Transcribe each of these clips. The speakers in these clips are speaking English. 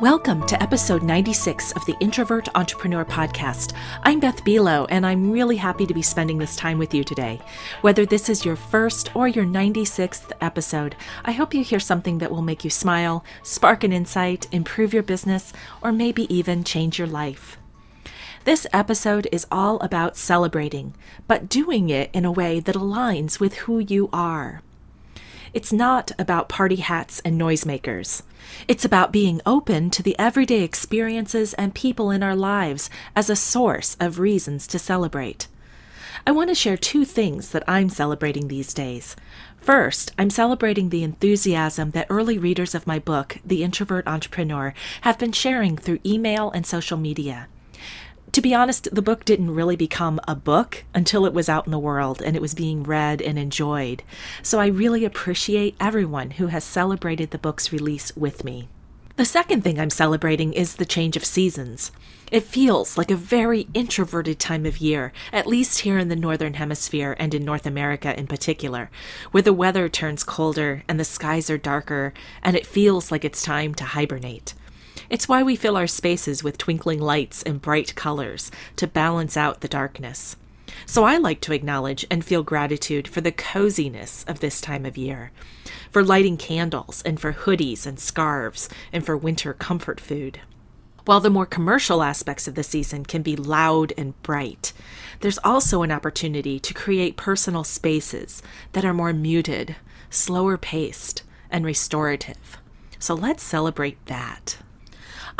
Welcome to episode 96 of the Introvert Entrepreneur Podcast. I'm Beth Buelow, and I'm really happy to be spending this time with you today. Whether this is your first or your 96th episode, I hope you hear something that will make you smile, spark an insight, improve your business, or maybe even change your life. This episode is all about celebrating, but doing it in a way that aligns with who you are. It's not about party hats and noisemakers. It's about being open to the everyday experiences and people in our lives as a source of reasons to celebrate. I want to share two things that I'm celebrating these days. First, I'm celebrating the enthusiasm that early readers of my book, The Introvert Entrepreneur, have been sharing through email and social media to be honest, the book didn't really become a book until it was out in the world and it was being read and enjoyed. So I really appreciate everyone who has celebrated the book's release with me. The second thing I'm celebrating is the change of seasons. It feels like a very introverted time of year, at least here in the Northern Hemisphere and in North America in particular, where the weather turns colder and the skies are darker, and it feels like it's time to hibernate. It's why we fill our spaces with twinkling lights and bright colors to balance out the darkness. So I like to acknowledge and feel gratitude for the coziness of this time of year, for lighting candles and for hoodies and scarves and for winter comfort food. While the more commercial aspects of the season can be loud and bright, there's also an opportunity to create personal spaces that are more muted, slower paced, and restorative. So let's celebrate that.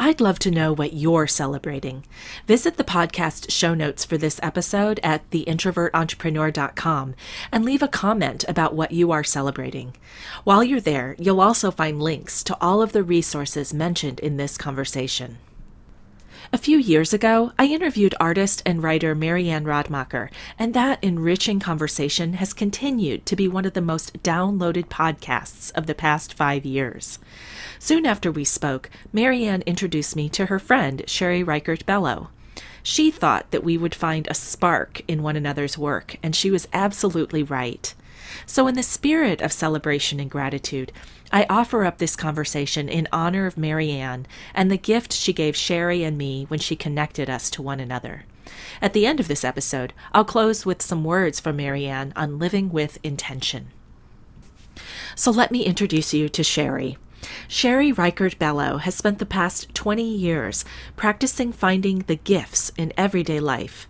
I'd love to know what you're celebrating. Visit the podcast show notes for this episode at theintrovertentrepreneur.com and leave a comment about what you are celebrating. While you're there, you'll also find links to all of the resources mentioned in this conversation. A few years ago, I interviewed artist and writer Marianne Radmacher, and that enriching conversation has continued to be one of the most downloaded podcasts of the past five years. Soon after we spoke, Marianne introduced me to her friend, Sherry Richert Belul. She thought that we would find a spark in one another's work, and she was absolutely right. So, in the spirit of celebration and gratitude, I offer up this conversation in honor of Marianne and the gift she gave Sherry and me when she connected us to one another. At the end of this episode, I'll close with some words from Marianne on living with intention. So let me introduce you to Sherry. Sherry Richert Belul has spent the past 20 years practicing finding the gifts in everyday life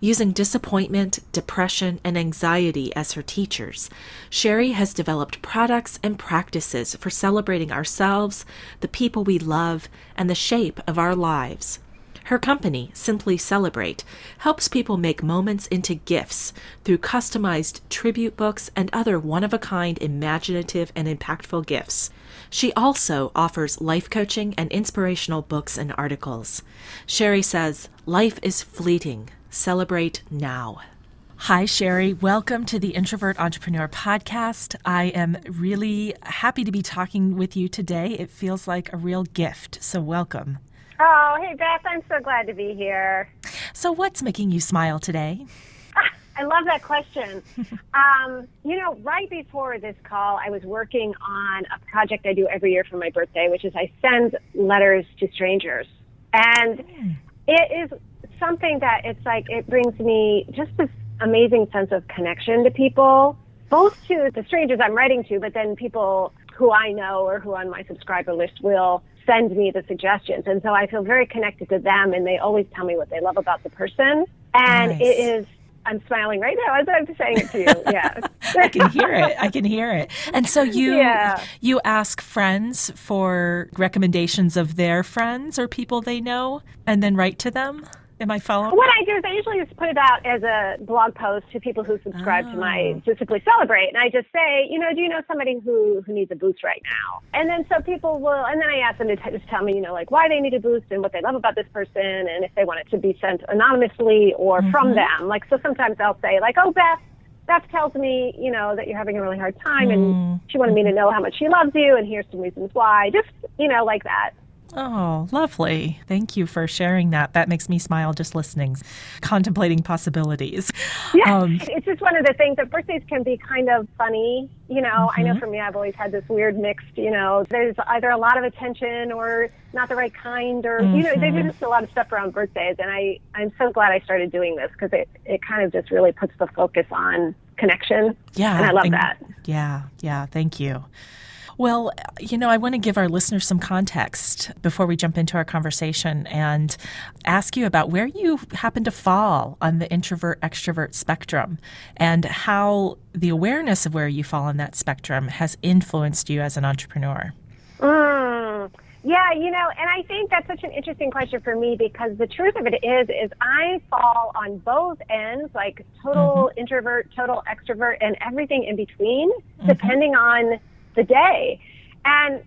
Using disappointment, depression, and anxiety as her teachers, Sherry has developed products and practices for celebrating ourselves, the people we love, and the shape of our lives. Her company, Simply Celebrate, helps people make moments into gifts through customized tribute books and other one of a kind imaginative and impactful gifts. She also offers life coaching and inspirational books and articles. Sherry says, Life is fleeting. Celebrate now. Hi, Sherry. Welcome to the Introvert Entrepreneur Podcast. I am really happy to be talking with you today. It feels like a real gift. So, welcome. Oh, hey, Beth. I'm so glad to be here. So, what's making you smile today? I love that question. um, you know, right before this call, I was working on a project I do every year for my birthday, which is I send letters to strangers. And mm. it is something that it's like it brings me just this amazing sense of connection to people, both to the strangers I'm writing to, but then people who I know or who on my subscriber list will send me the suggestions. And so I feel very connected to them and they always tell me what they love about the person. And nice. it is I'm smiling right now as I'm saying it to you. Yeah. I can hear it. I can hear it. And so you yeah. you ask friends for recommendations of their friends or people they know and then write to them? Am I following? What I do is I usually just put it out as a blog post to people who subscribe oh. to my oh. to Simply Celebrate, and I just say, you know, do you know somebody who who needs a boost right now? And then so people will, and then I ask them to t- just tell me, you know, like why they need a boost and what they love about this person, and if they want it to be sent anonymously or mm-hmm. from them. Like so, sometimes I'll say, like, oh, Beth. Beth tells me, you know, that you're having a really hard time, and mm. she wanted me to know how much she loves you, and here's some reasons why. Just, you know, like that. Oh, lovely. Thank you for sharing that. That makes me smile just listening, contemplating possibilities. Yeah, um, it's just one of the things that birthdays can be kind of funny. You know, mm-hmm. I know mm-hmm. for me, I've always had this weird mixed, you know, there's either a lot of attention or not the right kind, or, mm-hmm. you know, there's mm-hmm. just a lot of stuff around birthdays. And I, I'm so glad I started doing this because it, it kind of just really puts the focus on connection. Yeah. And I love that. Yeah. Yeah. Thank you. Well, you know, I want to give our listeners some context before we jump into our conversation and ask you about where you happen to fall on the introvert extrovert spectrum and how the awareness of where you fall on that spectrum has influenced you as an entrepreneur. Mm. Yeah, you know, and I think that's such an interesting question for me because the truth of it is, is I fall on both ends, like total mm-hmm. introvert, total extrovert, and everything in between, mm-hmm. depending on the day. And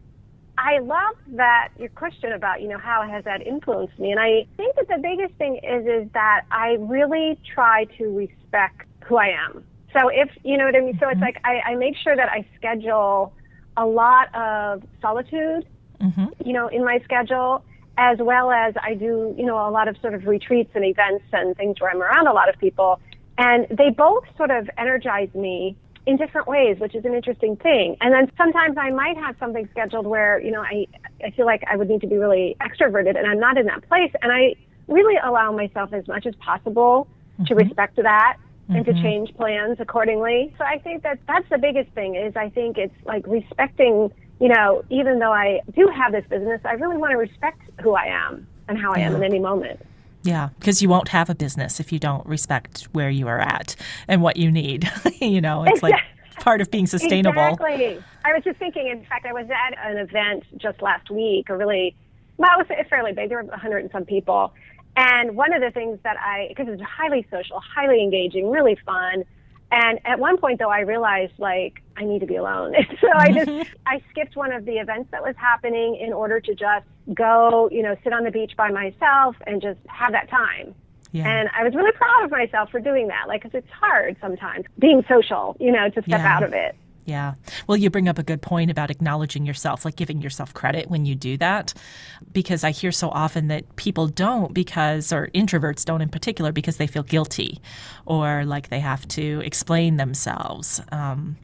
I love that your question about, you know, how has that influenced me? And I think that the biggest thing is, is that I really try to respect who I am. So if, you know what I mean? So it's mm-hmm. like I, I make sure that I schedule a lot of solitude, mm-hmm. you know, in my schedule, as well as I do, you know, a lot of sort of retreats and events and things where I'm around a lot of people. And they both sort of energize me in different ways, which is an interesting thing. And then sometimes I might have something scheduled where, you know, I, I feel like I would need to be really extroverted and I'm not in that place. And I really allow myself as much as possible mm-hmm. to respect that mm-hmm. and to mm-hmm. change plans accordingly. So I think that that's the biggest thing is I think it's like respecting, you know, even though I do have this business, I really want to respect who I am and how I am in any moment. Yeah, because you won't have a business if you don't respect where you are at and what you need. you know, it's like part of being sustainable. Exactly. I was just thinking, in fact, I was at an event just last week, a really, well, it was fairly big. There were 100 and some people. And one of the things that I, because it's highly social, highly engaging, really fun, and at one point, though, I realized like I need to be alone. so I just. I skipped one of the events that was happening in order to just go, you know, sit on the beach by myself and just have that time. Yeah. And I was really proud of myself for doing that, like, because it's hard sometimes being social, you know, to step yeah. out of it. Yeah. Well, you bring up a good point about acknowledging yourself, like giving yourself credit when you do that. Because I hear so often that people don't because, or introverts don't in particular, because they feel guilty or like they have to explain themselves. Um,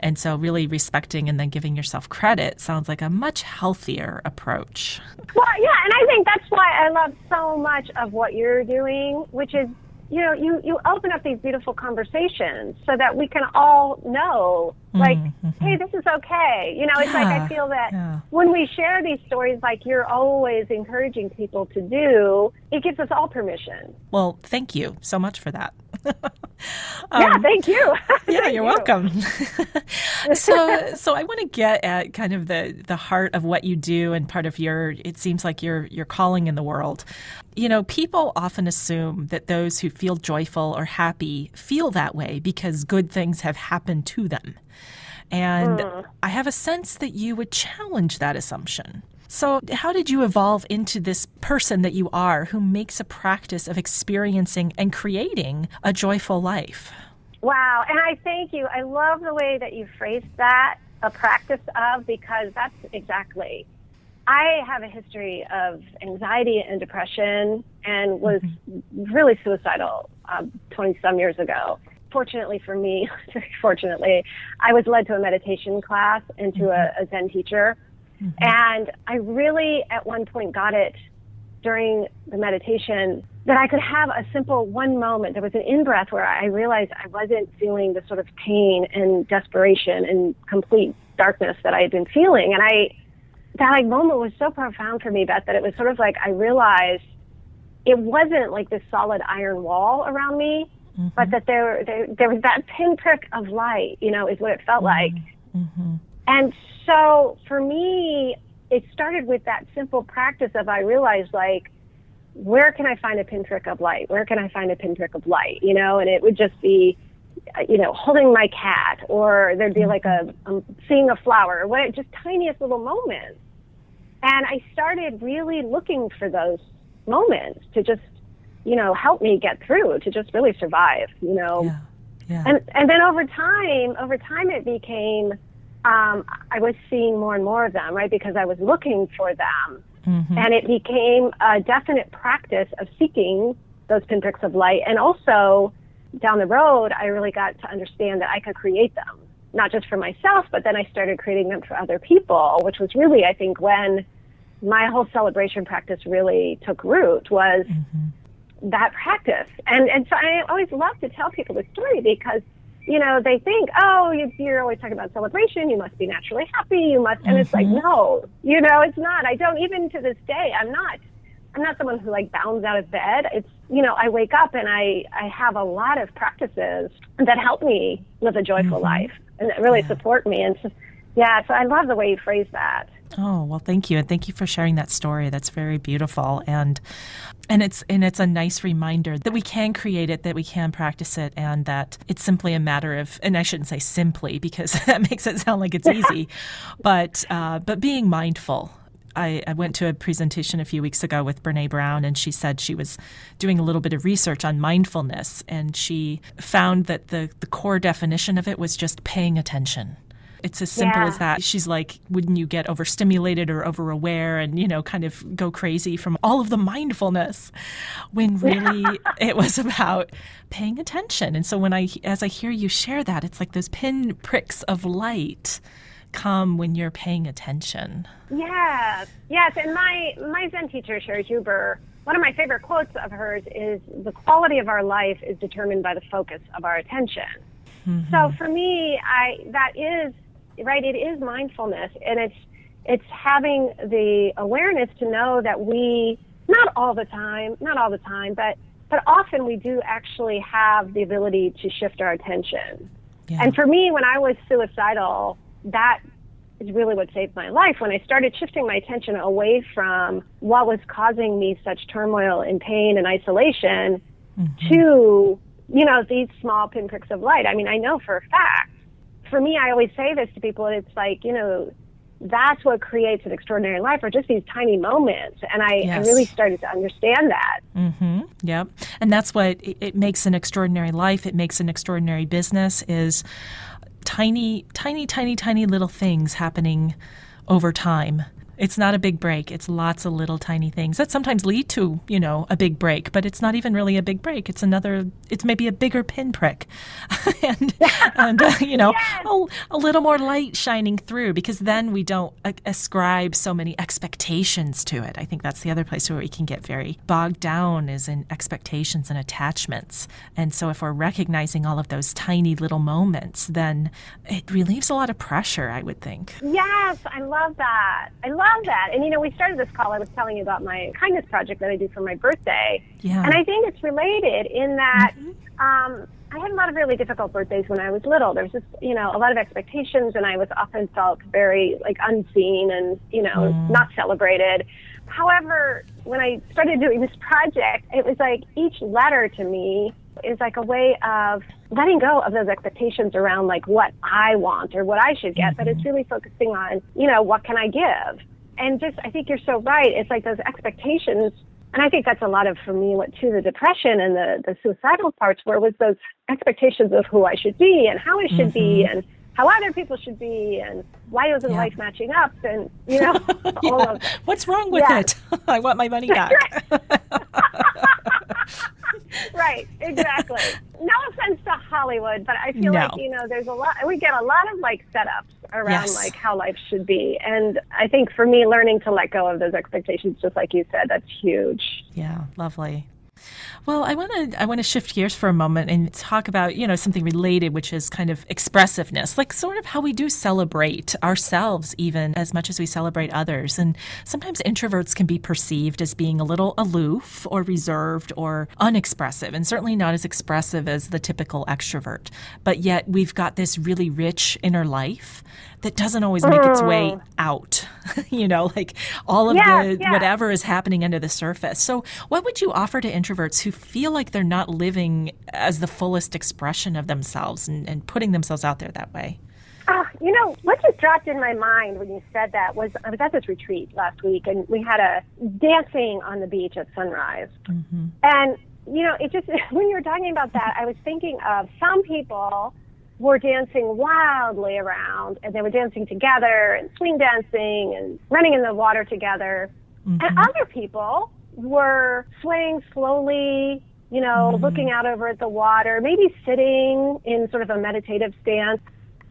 and so, really respecting and then giving yourself credit sounds like a much healthier approach. Well, yeah, and I think that's why I love so much of what you're doing, which is you know, you, you open up these beautiful conversations so that we can all know, like, mm-hmm. hey, this is okay. You know, it's yeah, like I feel that yeah. when we share these stories, like you're always encouraging people to do, it gives us all permission. Well, thank you so much for that. um, yeah, thank you. yeah, thank you're you. welcome. so, so I want to get at kind of the the heart of what you do and part of your. It seems like your your calling in the world. You know, people often assume that those who feel joyful or happy feel that way because good things have happened to them. And mm. I have a sense that you would challenge that assumption. So, how did you evolve into this person that you are who makes a practice of experiencing and creating a joyful life? Wow. And I thank you. I love the way that you phrased that, a practice of, because that's exactly. I have a history of anxiety and depression and was mm-hmm. really suicidal um, 20 um, some years ago. Fortunately for me, very fortunately, I was led to a meditation class and to a, mm-hmm. a Zen teacher Mm-hmm. And I really, at one point, got it during the meditation that I could have a simple one moment. There was an in breath where I realized I wasn't feeling the sort of pain and desperation and complete darkness that I had been feeling. And I, that like moment was so profound for me, Beth, that it was sort of like I realized it wasn't like this solid iron wall around me, mm-hmm. but that there, there, there was that pinprick of light, you know, is what it felt mm-hmm. like. Mm-hmm. And so for me, it started with that simple practice of I realized like, where can I find a pinprick of light? Where can I find a pinprick of light? You know, and it would just be, you know, holding my cat, or there'd be like a um, seeing a flower, what just tiniest little moments. And I started really looking for those moments to just, you know, help me get through, to just really survive. You know, yeah. Yeah. and and then over time, over time, it became um, I was seeing more and more of them, right? Because I was looking for them. Mm-hmm. And it became a definite practice of seeking those pinpricks of light. And also, down the road, I really got to understand that I could create them, not just for myself, but then I started creating them for other people, which was really, I think, when my whole celebration practice really took root was mm-hmm. That practice. And, and so I always love to tell people the story because you know, they think, oh, you're always talking about celebration. You must be naturally happy. You must, and mm-hmm. it's like, mm-hmm. no, you know, it's not. I don't even to this day. I'm not. I'm not someone who like bounds out of bed. It's, you know, I wake up and I I have a lot of practices that help me live a joyful mm-hmm. life and that really yeah. support me. And so, yeah, so I love the way you phrase that. Oh, well, thank you. And thank you for sharing that story. That's very beautiful. And and it's and it's a nice reminder that we can create it, that we can practice it, and that it's simply a matter of and I shouldn't say simply because that makes it sound like it's easy, but uh, but being mindful I, I, went to a presentation a few weeks ago with Brene Brown, and she said she was doing a little bit of research on mindfulness, and she found that the, the core definition of it was just paying attention. It's as simple yeah. as that. She's like, wouldn't you get overstimulated or overaware and, you know, kind of go crazy from all of the mindfulness when really it was about paying attention. And so when I, as I hear you share that, it's like those pin pricks of light come when you're paying attention. Yes, yes. And my, my Zen teacher, Cheri Huber, one of my favorite quotes of hers is the quality of our life is determined by the focus of our attention. Mm-hmm. So for me, I that is right? It is mindfulness, and it's it's having the awareness to know that we not all the time, not all the time, but but often we do actually have the ability to shift our attention. Yeah. And for me, when I was suicidal, that is really what saved my life. When I started shifting my attention away from what was causing me such turmoil and pain and isolation mm-hmm. to, you know, these small pinpricks of light. I mean, I know for a fact for me, I always say this to people. It's like, you know, that's what creates an extraordinary life are just these tiny moments and i, yes. I really started to understand that mm-hmm. yep and that's what it, it makes an extraordinary life it makes an extraordinary business is tiny tiny tiny tiny little things happening over time it's not a big break. It's lots of little tiny things that sometimes lead to, you know, a big break, but it's not even really a big break. It's another, it's maybe a bigger pinprick and, and uh, you know, yes. a, a, little more light shining through because then we don't ascribe so many expectations to it. I think that's the other place where we can get very bogged down is in expectations and attachments. And so if we're recognizing all of those tiny little moments, then it relieves a lot of pressure, I would think. Yes, I love that. I love love that. And you know, we started this call. I was telling you about my kindness project that I do for my birthday. Yeah. And I think it's related in that mm-hmm. um, I had a lot of really difficult birthdays when I was little. There was just, you know, a lot of expectations, and I was often felt very like unseen and, you know, mm. not celebrated. However, when I started doing this project, it was like each letter to me is like a way of letting go of those expectations around like what I want or what I should get, but it's mm-hmm. really focusing on, you know, what can I give? And just I think you're so right. It's like those expectations, and I think that's a lot of for me what to the depression and the the suicidal parts were was those expectations of who I should be and how I should mm-hmm. be and how other people should be and why isn't yeah. life matching up and you know yeah. what's wrong with yeah. it i want my money back right exactly no offense to hollywood but i feel no. like you know there's a lot we get a lot of like setups around yes. like how life should be and i think for me learning to let go of those expectations just like you said that's huge yeah lovely well, I want to I want to shift gears for a moment and talk about you know something related, which is kind of expressiveness, like sort of how we do celebrate ourselves even as much as we celebrate others. And sometimes introverts can be perceived as being a little aloof or reserved or unexpressive, and certainly not as expressive as the typical extrovert. But yet we've got this really rich inner life that doesn't always make its way mm. out. you know, like all of yeah, the yeah. whatever is happening under the surface. So, what would you offer to introverts who feel like they're not living as the fullest expression of themselves and, and putting themselves out there that way? Uh, you know, what just dropped in my mind when you said that was I was at this retreat last week and we had a dancing on the beach at sunrise. Mm-hmm. And, you know, it just, when you were talking about that, I was thinking of some people were dancing wildly around and they were dancing together and swing dancing and running in the water together. Mm-hmm. And other people were swaying slowly, you know, mm-hmm. looking out over at the water, maybe sitting in sort of a meditative stance.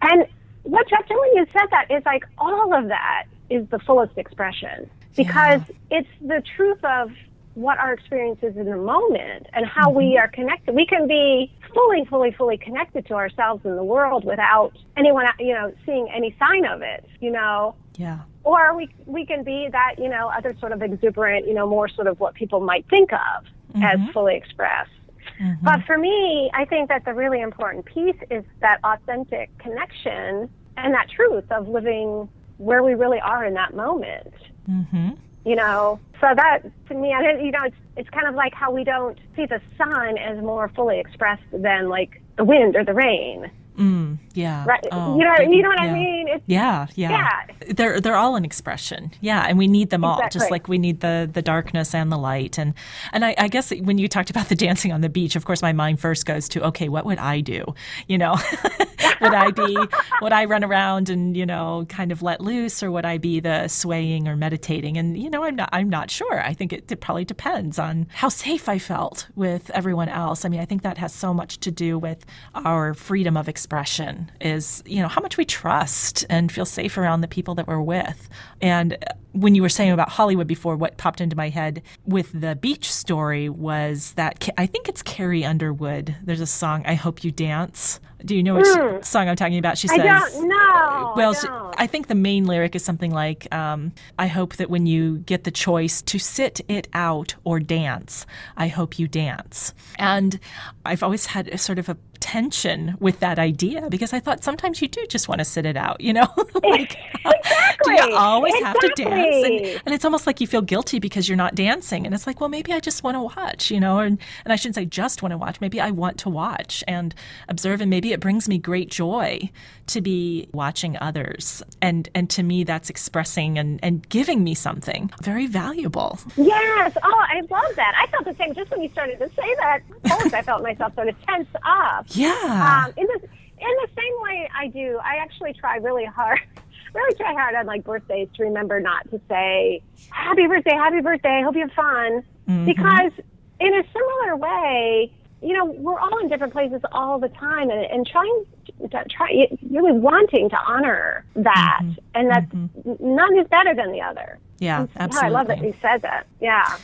And what Justin, when you said that, is like all of that is the fullest expression because yeah. it's the truth of what our experience is in the moment and how mm-hmm. we are connected. We can be fully, fully, fully connected to ourselves and the world without anyone, you know, seeing any sign of it, you know? Yeah. Or we, we can be that, you know, other sort of exuberant, you know, more sort of what people might think of mm-hmm. as fully expressed. Mm-hmm. But for me, I think that the really important piece is that authentic connection and that truth of living where we really are in that moment. Mm-hmm you know so that to me and you know it's it's kind of like how we don't see the sun as more fully expressed than like the wind or the rain Mm, yeah. Right. Oh, you know, you know what yeah. I mean? It's, yeah, yeah, yeah. They're they're all an expression. Yeah, and we need them all, just like we need the the darkness and the light. And and I, I, guess when you talked about the dancing on the beach, of course, my mind first goes to okay, what would I do? You know, would I be would I run around and you know kind of let loose, or would I be the swaying or meditating? And you know, I'm not I'm not sure. I think it, it probably depends on how safe I felt with everyone else. I mean, I think that has so much to do with our freedom of expression expression is, you know, how much we trust and feel safe around the people that we're with. And when you were saying about Hollywood before, what popped into my head with the beach story was that I think it's Carrie Underwood. There's a song, I Hope You Dance. Do you know which mm. song I'm talking about? She says, I don't know. Well, I, don't. I think the main lyric is something like, um, I hope that when you get the choice to sit it out or dance, I hope you dance. And I've always had a sort of a tension with that idea because I thought sometimes you do just want to sit it out, you know? like, exactly. do you always exactly. have to dance? And, and, it's almost like you feel guilty because you're not dancing. And it's like, well, maybe I just want to watch, you know? And, and I shouldn't say just want to watch. Maybe I want to watch and observe. And maybe it brings me great joy to be watching others. And, and to me, that's expressing and, and giving me something very valuable. Yes. Oh, I love that. I felt the same just when you started to say that. Of I felt myself sort of tense up. Yeah. Um, in the in the same way I do, I actually try really hard, really try hard on like birthdays to remember not to say happy birthday, happy birthday, hope you have fun, mm-hmm. because in a similar way, you know, we're all in different places all the time, and, and trying to try really wanting to honor that, mm-hmm. and that mm-hmm. none is better than the other. Yeah, absolutely. I love that you said that. Yeah.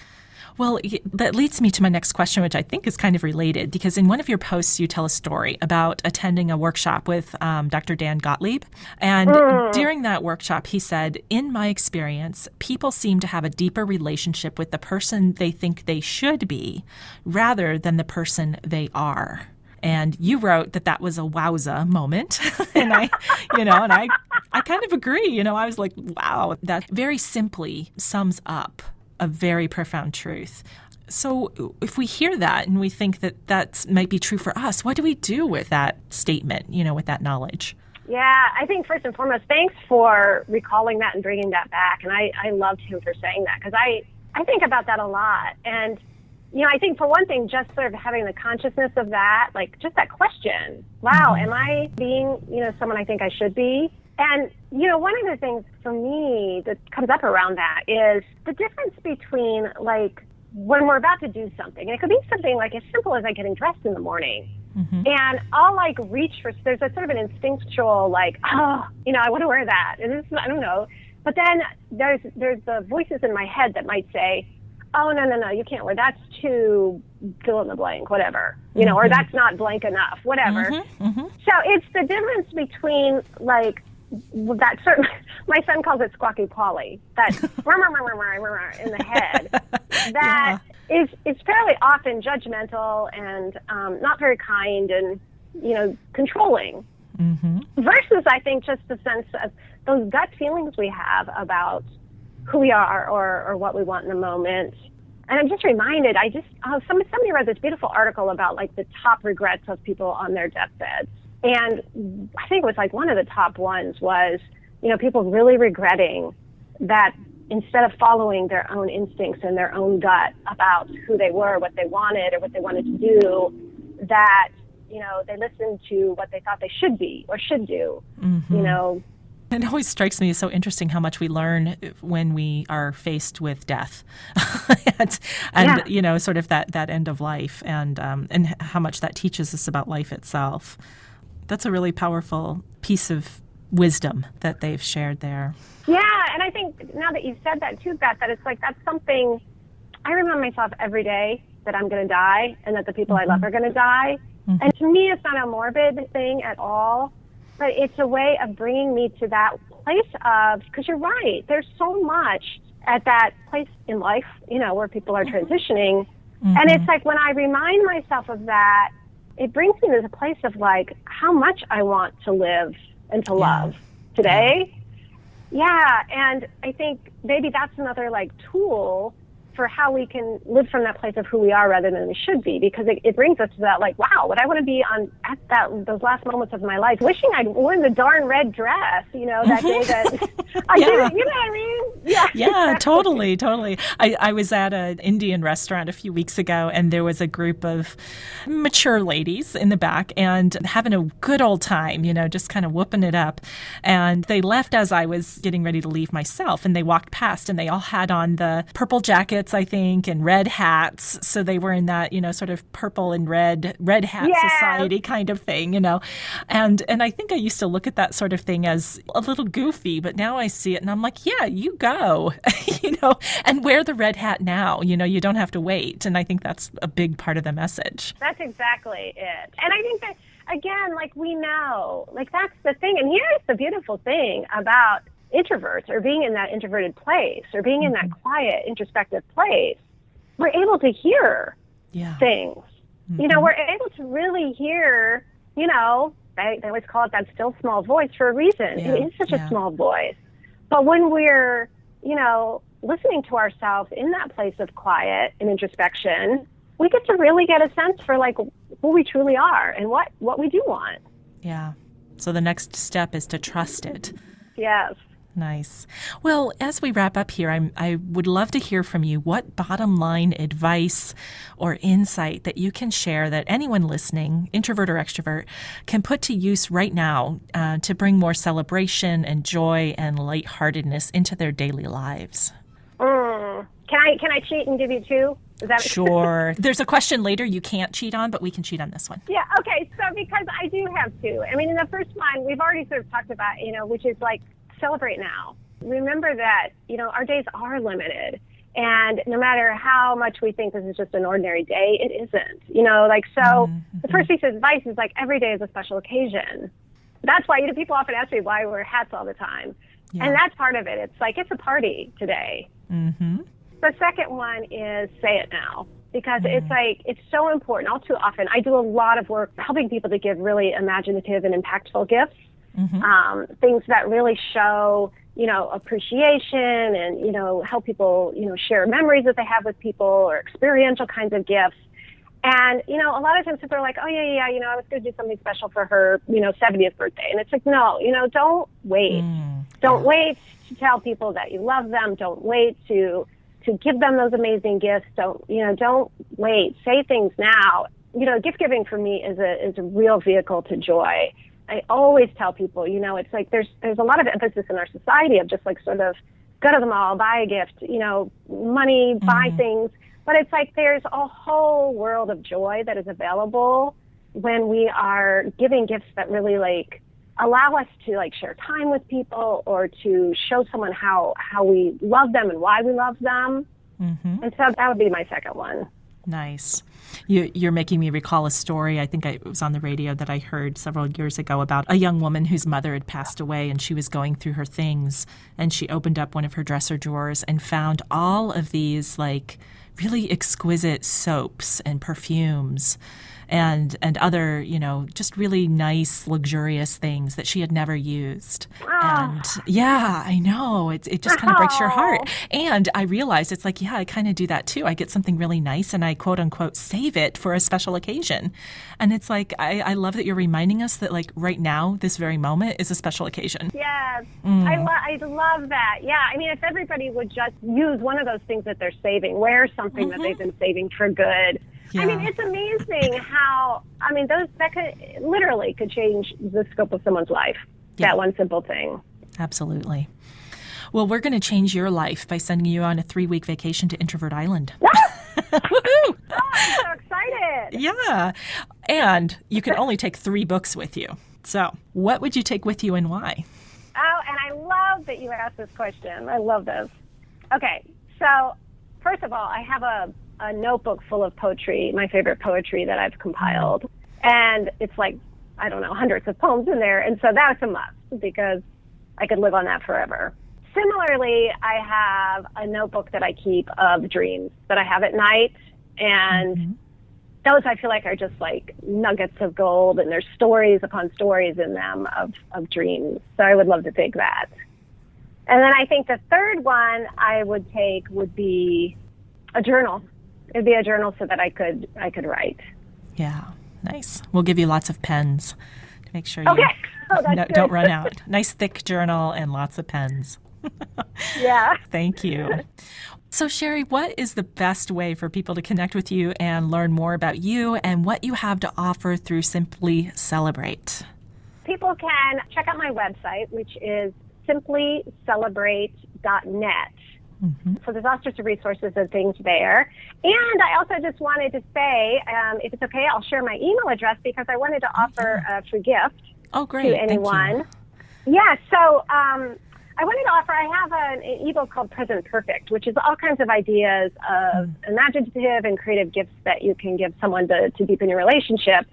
Well, that leads me to my next question, which I think is kind of related, because in one of your posts, you tell a story about attending a workshop with um, Dr. Dan Gottlieb. And mm. during that workshop, he said, In my experience, people seem to have a deeper relationship with the person they think they should be rather than the person they are and you wrote that that was a wowza moment and i you know and i i kind of agree you know i was like wow that very simply sums up a very profound truth. So, if we hear that and we think that that might be true for us, what do we do with that statement, you know, with that knowledge? Yeah, I think first and foremost, thanks for recalling that and bringing that back. And I, I loved him for saying that because I, I think about that a lot. And, you know, I think for one thing, just sort of having the consciousness of that, like just that question wow, mm-hmm. am I being, you know, someone I think I should be? And, you know, one of the things for me that comes up around that is the difference between like when we're about to do something, and it could be something like as simple as like getting dressed in the morning. Mm-hmm. And I'll like reach for, there's a sort of an instinctual like, oh, you know, I want to wear that. And this, I don't know. But then there's, there's the voices in my head that might say, oh, no, no, no, you can't wear, that's too fill in the blank, whatever, you know, mm-hmm. or that's not blank enough, whatever. Mm-hmm. mm-hmm. So it's the difference between like that certain my son calls it squawky Polly. That in the head. That yeah. is is fairly often judgmental and um, not very kind and you know controlling. Mm-hmm. versus I think just the sense of those gut feelings we have about who we are or or what we want in the moment. And I'm just reminded I just oh, somebody somebody read this beautiful article about like the top regrets of people on their deathbeds and I think it was like one of the top ones was, you know, people really regretting that instead of following their own instincts and their own gut about who they were, what they wanted, or what they wanted to do, that, you know, they listened to what they thought they should be or should do, mm-hmm. you know, It always strikes me as so interesting how much we learn when we are faced with death, and, and yeah. you know, sort of that, that end of life, and um, and how much that teaches us about life itself. That's a really powerful piece of wisdom that they've shared there. Yeah, and I think now that you've said that too, Beth, that it's like that's something I remind myself every day that I'm going to die and that the people mm-hmm. I love are going to die. Mm-hmm. And to me, it's not a morbid thing at all but it's a way of bringing me to that place of because you're right there's so much at that place in life you know where people are mm-hmm. transitioning mm-hmm. and it's like when i remind myself of that it brings me to the place of like how much i want to live and to yeah. love today yeah. yeah and i think maybe that's another like tool for how we can live from that place of who we are rather than we should be because it, it brings us to that like wow would i want to be on at that those last moments of my life wishing i'd worn the darn red dress you know that day that i yeah. did you know what i mean? Yeah. Yeah totally totally. I, I was at an indian restaurant a few weeks ago and there was a group of mature ladies in the back and having a good old time you know just kind of whooping it up. And they left as i was getting ready to leave myself and they walked past and they all had on the purple jackets I think, and red hats. So they were in that, you know, sort of purple and red, red hat society kind of thing, you know. And and I think I used to look at that sort of thing as a little goofy, but now I see it and I'm like, yeah, you go, you know, and wear the red hat now. You know, you don't have to wait. And I think that's a big part of the message. That's exactly it. And I think that again, like we know, like that's the thing. And here's the beautiful thing about introverts or being in that introverted place or being in that mm-hmm. quiet, introspective place, we're able to hear yeah. things. Mm-hmm. You know, mm-hmm. we're able to really hear, you know, they, they always call it that still small voice for a reason. Yeah. It is such yeah. a small voice. But when we're, you know, listening to ourselves in that place of quiet and introspection, we get to really get a sense for like who we truly are and what, what we do want. Yeah. So the next step is to trust it. Yes. Nice. Well, as we wrap up here, I'm, I would love to hear from you what bottom line advice or insight that you can share that anyone listening, introvert or extrovert, can put to use right now uh, to bring more celebration and joy and lightheartedness into their daily lives. Mm. Can I can I cheat and give you two? Is that sure? There's a question later you can't cheat on, but we can cheat on this one. Yeah. Okay. So because I do have two. I mean, in the first one, we've already sort of talked about, you know, which is like celebrate now. Remember that, you know, our days are limited. And no matter how much we think this is just an ordinary day, it isn't. You know, like, so mm-hmm. the first piece of advice is like every day is a special occasion. That's why, you know, people often ask me why I wear hats all the time. Yeah. And that's part of it. It's like, it's a party today. Mm-hmm. The second one is say it now because mm-hmm. it's like, it's so important. All too often, I do a lot of work helping people to give really imaginative and impactful gifts mm-hmm. um, things that really show you know appreciation and you know help people you know share memories that they have with people or experiential kinds of gifts. And you know a lot of times people are like oh yeah yeah you know i was going to do something special for her you know 70th birthday. And it's like no you know don't wait. Mm, don't yeah. wait to tell people that you love them. Don't wait to to give them those amazing gifts. Don't you know don't wait. Say things now. You know gift giving for me is a is a real vehicle to joy I always tell people, you know, it's like there's there's a lot of emphasis in our society of just like sort of go to the mall, buy a gift, you know, money, mm-hmm. buy things. But it's like there's a whole world of joy that is available when we are giving gifts that really like allow us to like share time with people or to show someone how how we love them and why we love them. Mm-hmm. And so that would be my second one. Nice. You, are making me recall a story. I think I, it was on the radio that I heard several years ago about a young woman whose mother had passed away, and she was going through her things, and she opened up one of her dresser drawers and found all of these like really exquisite soaps and perfumes and and other you know just really nice luxurious things that she had never used. Oh. and yeah i know. It, it just kind of breaks your heart. And i realized it's like yeah i kind of do that too. I get something really nice and i quote unquote save it for a special occasion. And it's like i, I love that you're reminding us that like right now this very moment is a special occasion. Yes. Mm. I, lo- I love that. Yeah. I mean if everybody would just use one of those things that they're saving wear something mm-hmm. that they've been saving for good yeah. I mean, it's amazing how I mean those that could literally could change the scope of someone's life. Yeah. That one simple thing. Absolutely. Well, we're going to change your life by sending you on a three week vacation to Introvert Island. Woohoo! Oh, I'm so excited. Yeah. And you can only take three books with you. So, what would you take with you and why? Oh, and I love that you asked this question. I love this. Okay, so first of all, I have a, a notebook full of poetry, my favorite poetry that I've compiled. And it's like, I don't know, hundreds of poems in there. And so that's a must because I could live on that forever. Similarly, I have a notebook that I keep of dreams that I have at night. And mm-hmm. those I feel like are just like nuggets of gold, and there's stories upon stories in them of, of dreams. So I would love to take that. And then I think the third one I would take would be a journal. It'd be a journal so that I could I could write. Yeah, nice. We'll give you lots of pens to make sure you okay. oh, no, don't run out. Nice thick journal and lots of pens. yeah. Thank you. So, Sherry, what is the best way for people to connect with you and learn more about you and what you have to offer through Simply Celebrate? People can check out my website, which is simplycelebrate.net. Mm-hmm. So there's all sorts of resources and things there. And I also just wanted to say, um, if it's okay, I'll share my email address because I wanted to offer a free gift oh, great. to anyone. Yeah, so um, I wanted to offer, I have an ebook called Present Perfect, which is all kinds of ideas of mm. imaginative and creative gifts that you can give someone to, to deepen your relationship.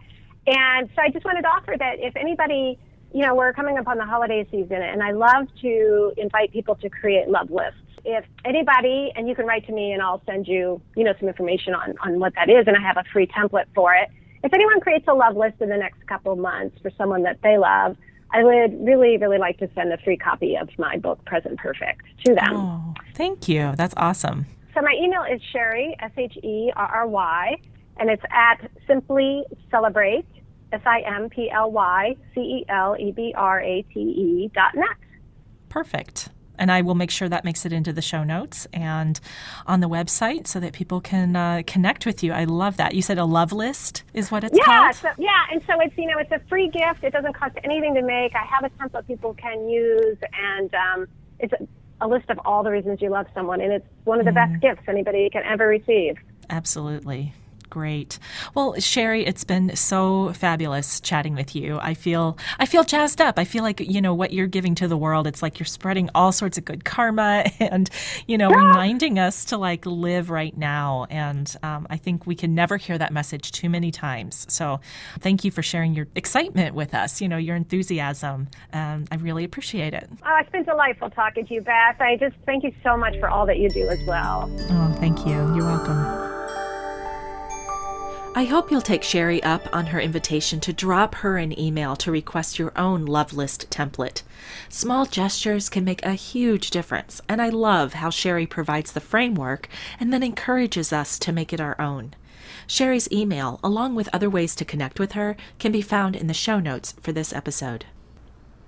And so I just wanted to offer that if anybody, you know, we're coming up on the holiday season, and I love to invite people to create love lists. If anybody, and you can write to me and I'll send you, you know, some information on, on what that is, and I have a free template for it. If anyone creates a love list in the next couple of months for someone that they love, I would really, really like to send a free copy of my book, Present Perfect, to them. Oh, thank you. That's awesome. So my email is Sherry, S H E R R Y, and it's at Simply Celebrate, S I M P L Y C E L E B R A T E dot net. Perfect and I will make sure that makes it into the show notes and on the website so that people can uh, connect with you. I love that. You said a love list is what it's yeah, called. So, yeah, and so it's you know it's a free gift. It doesn't cost anything to make. I have a template people can use, and um, it's a, a, list of all the reasons you love someone, and it's one of the mm. best gifts anybody can ever receive. Absolutely great. Well, Sherry, it's been so fabulous chatting with you. I feel I feel jazzed up. I feel like you know what you're giving to the world. It's like you're spreading all sorts of good karma and you know reminding us to like live right now. And um, I think we can never hear that message too many times. So thank you for sharing your excitement with us. You know your enthusiasm. Um, I really appreciate it. Oh, it's been delightful talking to you, Beth. I just thank you so much for all that you do as well. Oh, thank you. You're welcome. I hope you'll take Sherry up on her invitation to drop her an email to request your own love list template. Small gestures can make a huge difference, and I love how Sherry provides the framework and then encourages us to make it our own. Sherry's email, along with other ways to connect with her, can be found in the show notes for this episode.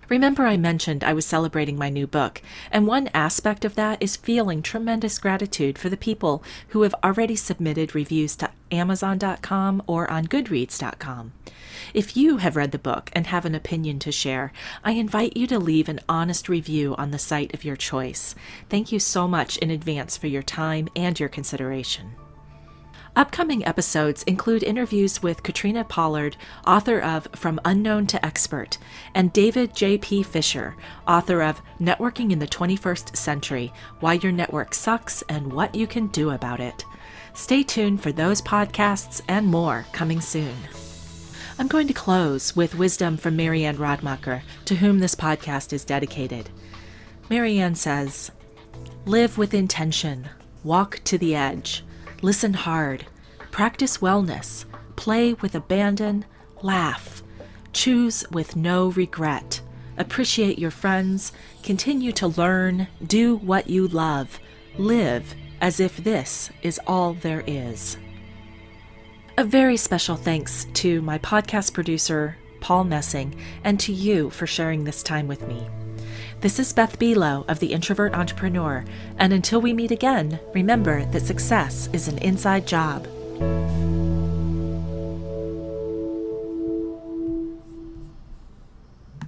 Remember, I mentioned I was celebrating my new book, and one aspect of that is feeling tremendous gratitude for the people who have already submitted reviews to Amazon.com or on Goodreads.com. If you have read the book and have an opinion to share, I invite you to leave an honest review on the site of your choice. Thank you so much in advance for your time and your consideration. Upcoming episodes include interviews with Katrina Pollard, author of From Unknown to Expert, and David J.P. Fisher, author of Networking in the 21st Century Why Your Network Sucks and What You Can Do About It. Stay tuned for those podcasts and more coming soon. I'm going to close with wisdom from Marianne Radmacher, to whom this podcast is dedicated. Marianne says, Live with intention, walk to the edge Listen hard. Practice wellness. Play with abandon. Laugh. Choose with no regret. Appreciate your friends. Continue to learn. Do what you love. Live as if this is all there is. A very special thanks to my podcast producer, Paul Messing, and to you for sharing this time with me. This is Beth Buelow of The Introvert Entrepreneur, and until we meet again, remember that success is an inside job.